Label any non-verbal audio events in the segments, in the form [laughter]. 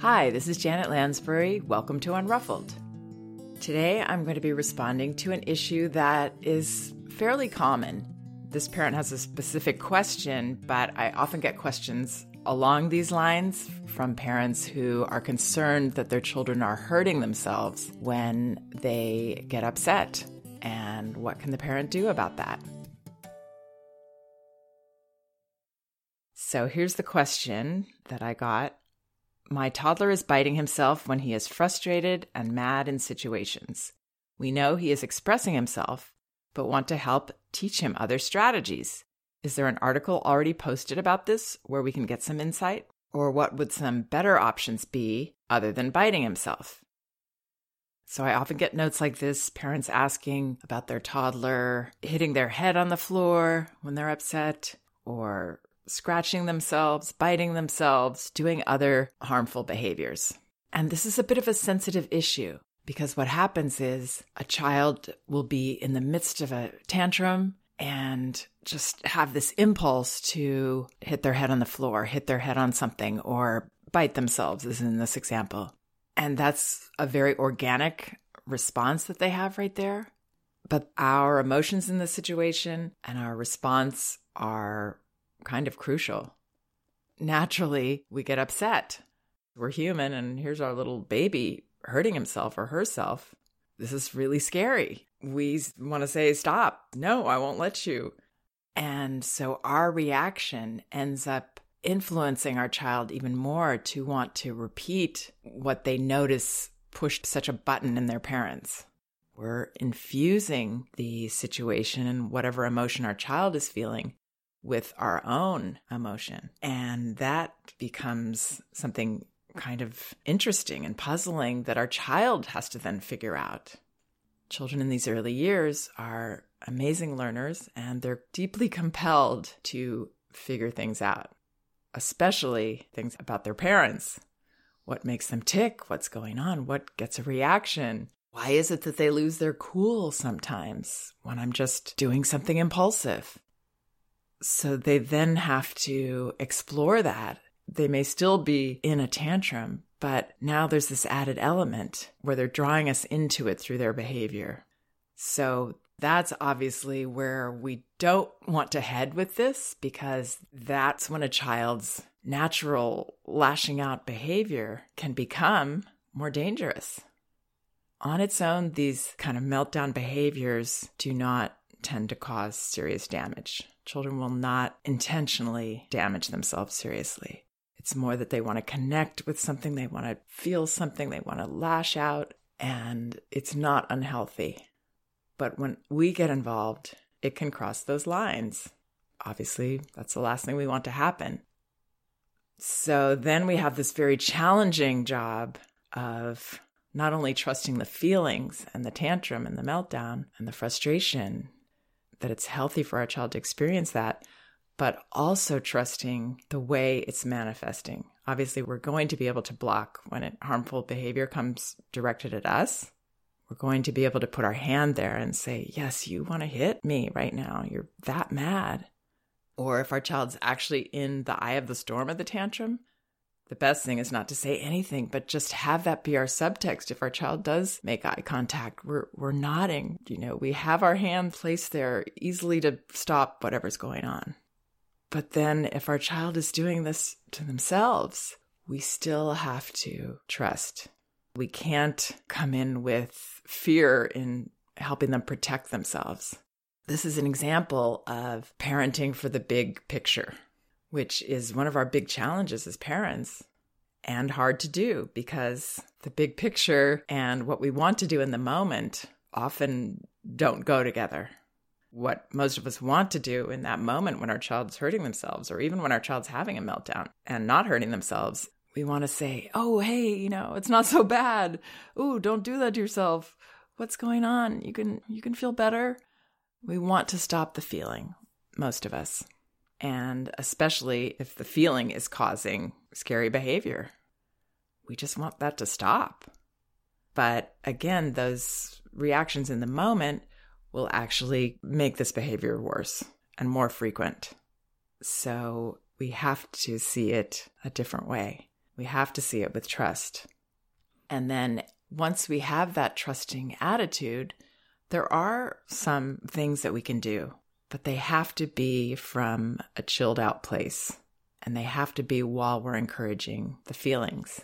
Hi, this is Janet Lansbury. Welcome to Unruffled. Today I'm going to be responding to an issue that is fairly common. This parent has a specific question, but I often get questions along these lines from parents who are concerned that their children are hurting themselves when they get upset. And what can the parent do about that? So here's the question that I got my toddler is biting himself when he is frustrated and mad in situations. We know he is expressing himself, but want to help teach him other strategies. Is there an article already posted about this where we can get some insight? Or what would some better options be other than biting himself? So I often get notes like this parents asking about their toddler hitting their head on the floor when they're upset, or scratching themselves, biting themselves, doing other harmful behaviors. And this is a bit of a sensitive issue because what happens is a child will be in the midst of a tantrum and just have this impulse to hit their head on the floor, hit their head on something, or bite themselves, as in this example. And that's a very organic response that they have right there. But our emotions in this situation and our response are kind of crucial. Naturally, we get upset. We're human, and here's our little baby hurting himself or herself. This is really scary. We want to say, Stop. No, I won't let you. And so our reaction ends up influencing our child even more to want to repeat what they notice pushed such a button in their parents. We're infusing the situation and whatever emotion our child is feeling with our own emotion. And that becomes something kind of interesting and puzzling that our child has to then figure out. Children in these early years are amazing learners and they're deeply compelled to figure things out, especially things about their parents. What makes them tick? What's going on? What gets a reaction? Why is it that they lose their cool sometimes when I'm just doing something impulsive? So they then have to explore that. They may still be in a tantrum, but now there's this added element where they're drawing us into it through their behavior. So that's obviously where we don't want to head with this because that's when a child's natural lashing out behavior can become more dangerous. On its own, these kind of meltdown behaviors do not tend to cause serious damage. Children will not intentionally damage themselves seriously. It's more that they want to connect with something, they want to feel something, they want to lash out, and it's not unhealthy. But when we get involved, it can cross those lines. Obviously, that's the last thing we want to happen. So then we have this very challenging job of not only trusting the feelings and the tantrum and the meltdown and the frustration that it's healthy for our child to experience that, but also trusting the way it's manifesting. Obviously, we're going to be able to block when it, harmful behavior comes directed at us. We're going to be able to put our hand there and say, Yes, you want to hit me right now. You're that mad. Or if our child's actually in the eye of the storm of the tantrum, the best thing is not to say anything, but just have that be our subtext. If our child does make eye contact, we're, we're nodding. You know, we have our hand placed there easily to stop whatever's going on. But then if our child is doing this to themselves, we still have to trust. We can't come in with fear in helping them protect themselves. This is an example of parenting for the big picture which is one of our big challenges as parents and hard to do because the big picture and what we want to do in the moment often don't go together. What most of us want to do in that moment when our child's hurting themselves, or even when our child's having a meltdown and not hurting themselves, we want to say, Oh, hey, you know, it's not [laughs] so bad. Oh, don't do that to yourself. What's going on? You can, you can feel better. We want to stop the feeling, most of us and especially if the feeling is causing scary behavior. We just want that to stop. But again, those reactions in the moment will actually make this behavior worse and more frequent. So we have to see it a different way. We have to see it with trust. And then once we have that trusting attitude, there are some things that we can do, but they have to be from a chilled out place and they have to be while we're encouraging the feelings.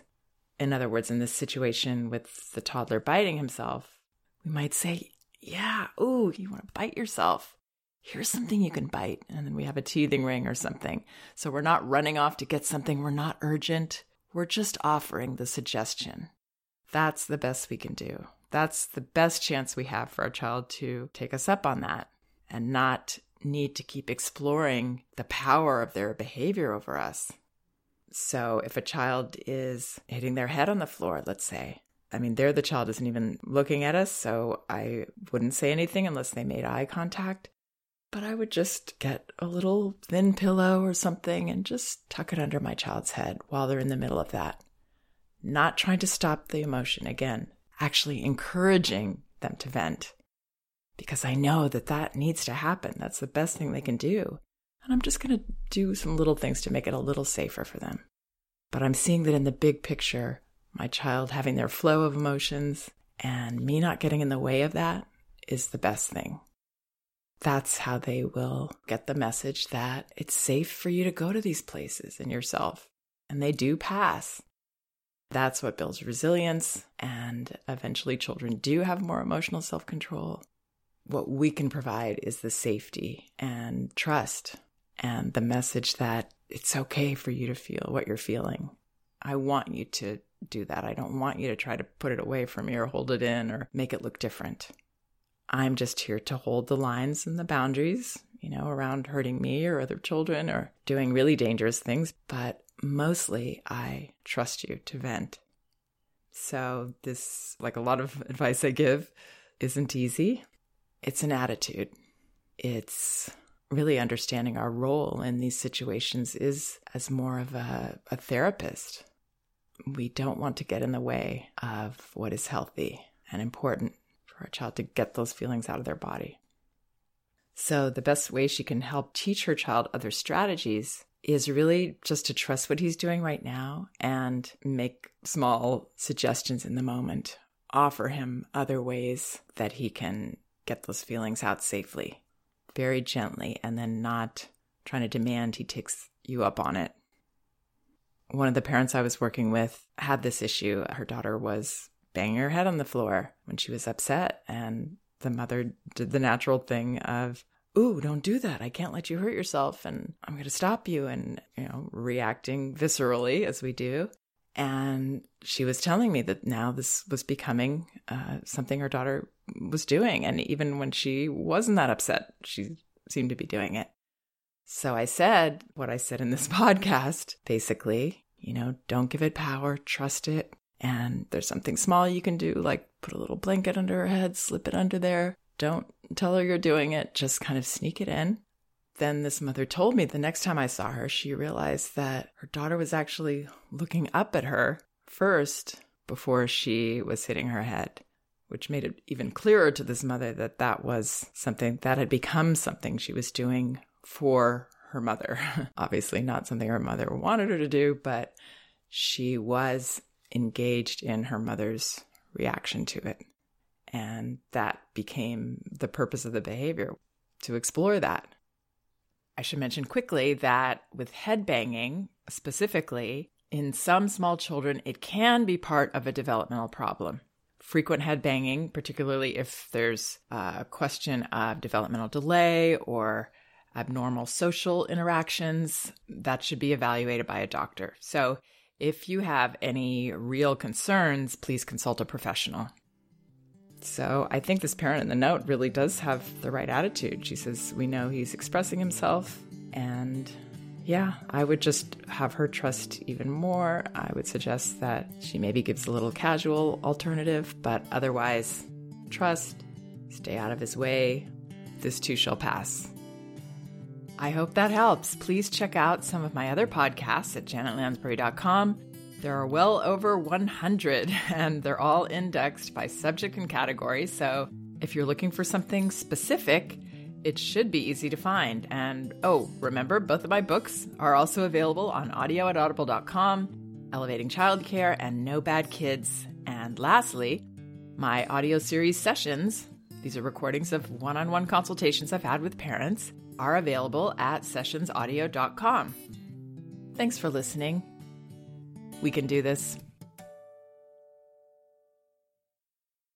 In other words, in this situation with the toddler biting himself, we might say, Yeah, ooh, you want to bite yourself. Here's something you can bite. And then we have a teething ring or something. So we're not running off to get something, we're not urgent. We're just offering the suggestion. That's the best we can do. That's the best chance we have for our child to take us up on that and not need to keep exploring the power of their behavior over us. So if a child is hitting their head on the floor, let's say, I mean, there the child isn't even looking at us, so I wouldn't say anything unless they made eye contact. But I would just get a little thin pillow or something and just tuck it under my child's head while they're in the middle of that. Not trying to stop the emotion again, actually encouraging them to vent because I know that that needs to happen. That's the best thing they can do. And I'm just going to do some little things to make it a little safer for them. But I'm seeing that in the big picture, my child having their flow of emotions and me not getting in the way of that is the best thing. That's how they will get the message that it's safe for you to go to these places and yourself. And they do pass. That's what builds resilience. And eventually, children do have more emotional self control what we can provide is the safety and trust and the message that it's okay for you to feel what you're feeling. I want you to do that. I don't want you to try to put it away from me or hold it in or make it look different. I'm just here to hold the lines and the boundaries, you know, around hurting me or other children or doing really dangerous things. But mostly, I trust you to vent. So, this, like a lot of [laughs] advice I give, isn't easy it's an attitude. It's really understanding our role in these situations is as more of a, a therapist. We don't want to get in the way of what is healthy and important for a child to get those feelings out of their body. So, the best way she can help teach her child other strategies is really just to trust what he's doing right now and make small suggestions in the moment. Offer him other ways that he can get those feelings out safely, very gently, and then not trying to demand he takes you up on it. One of the parents I was working with had this issue. Her daughter was banging her head on the floor when she was upset, and the mother did the natural thing of, Ooh, don't do that. I can't let you hurt yourself, and I'm going to stop you, and, you know, reacting viscerally as we do. And she was telling me that now this was becoming uh, something her daughter was doing. And even when she wasn't that upset, she seemed to be doing it. So I said what I said in this [laughs] podcast basically, you know, don't give it power, trust it. And there's something small you can do, like put a little blanket under her head, slip it under there. Don't tell her you're doing it, just kind of sneak it in then this mother told me the next time I saw her, she realized that her daughter was actually looking up at her first before she was hitting her head, which made it even clearer to this mother that that was something that had become something she was doing for her mother. [laughs] Obviously, not something her mother wanted her to do, but she was engaged in her mother's reaction to it. And that became the purpose of the behavior to explore that I should mention quickly that with head banging specifically, in some small children, it can be part of a developmental problem. Frequent head banging, particularly if there's a question of developmental delay or abnormal social interactions, that should be evaluated by a doctor. So, if you have any real concerns, please consult a professional. So I think this parent in the note really does have the right attitude. She says, We know he's expressing himself. And yeah, I would just have her trust even more. I would suggest that she maybe gives a little casual alternative, but otherwise, trust, stay out of his way. This too shall pass. I hope that helps. Please check out some of my other podcasts at janetlansbury.com there are well over 100, [laughs] and they're all indexed by subject and category. So if you're looking for something specific, it should be easy to find. And oh, remember, both of my books are also available on audio at audible.com. Elevating Childcare and No Bad Kids. And lastly, my audio series sessions, these are recordings of one on one consultations I've had with parents, are available at sessionsaudio.com. Thanks for listening. We can do this.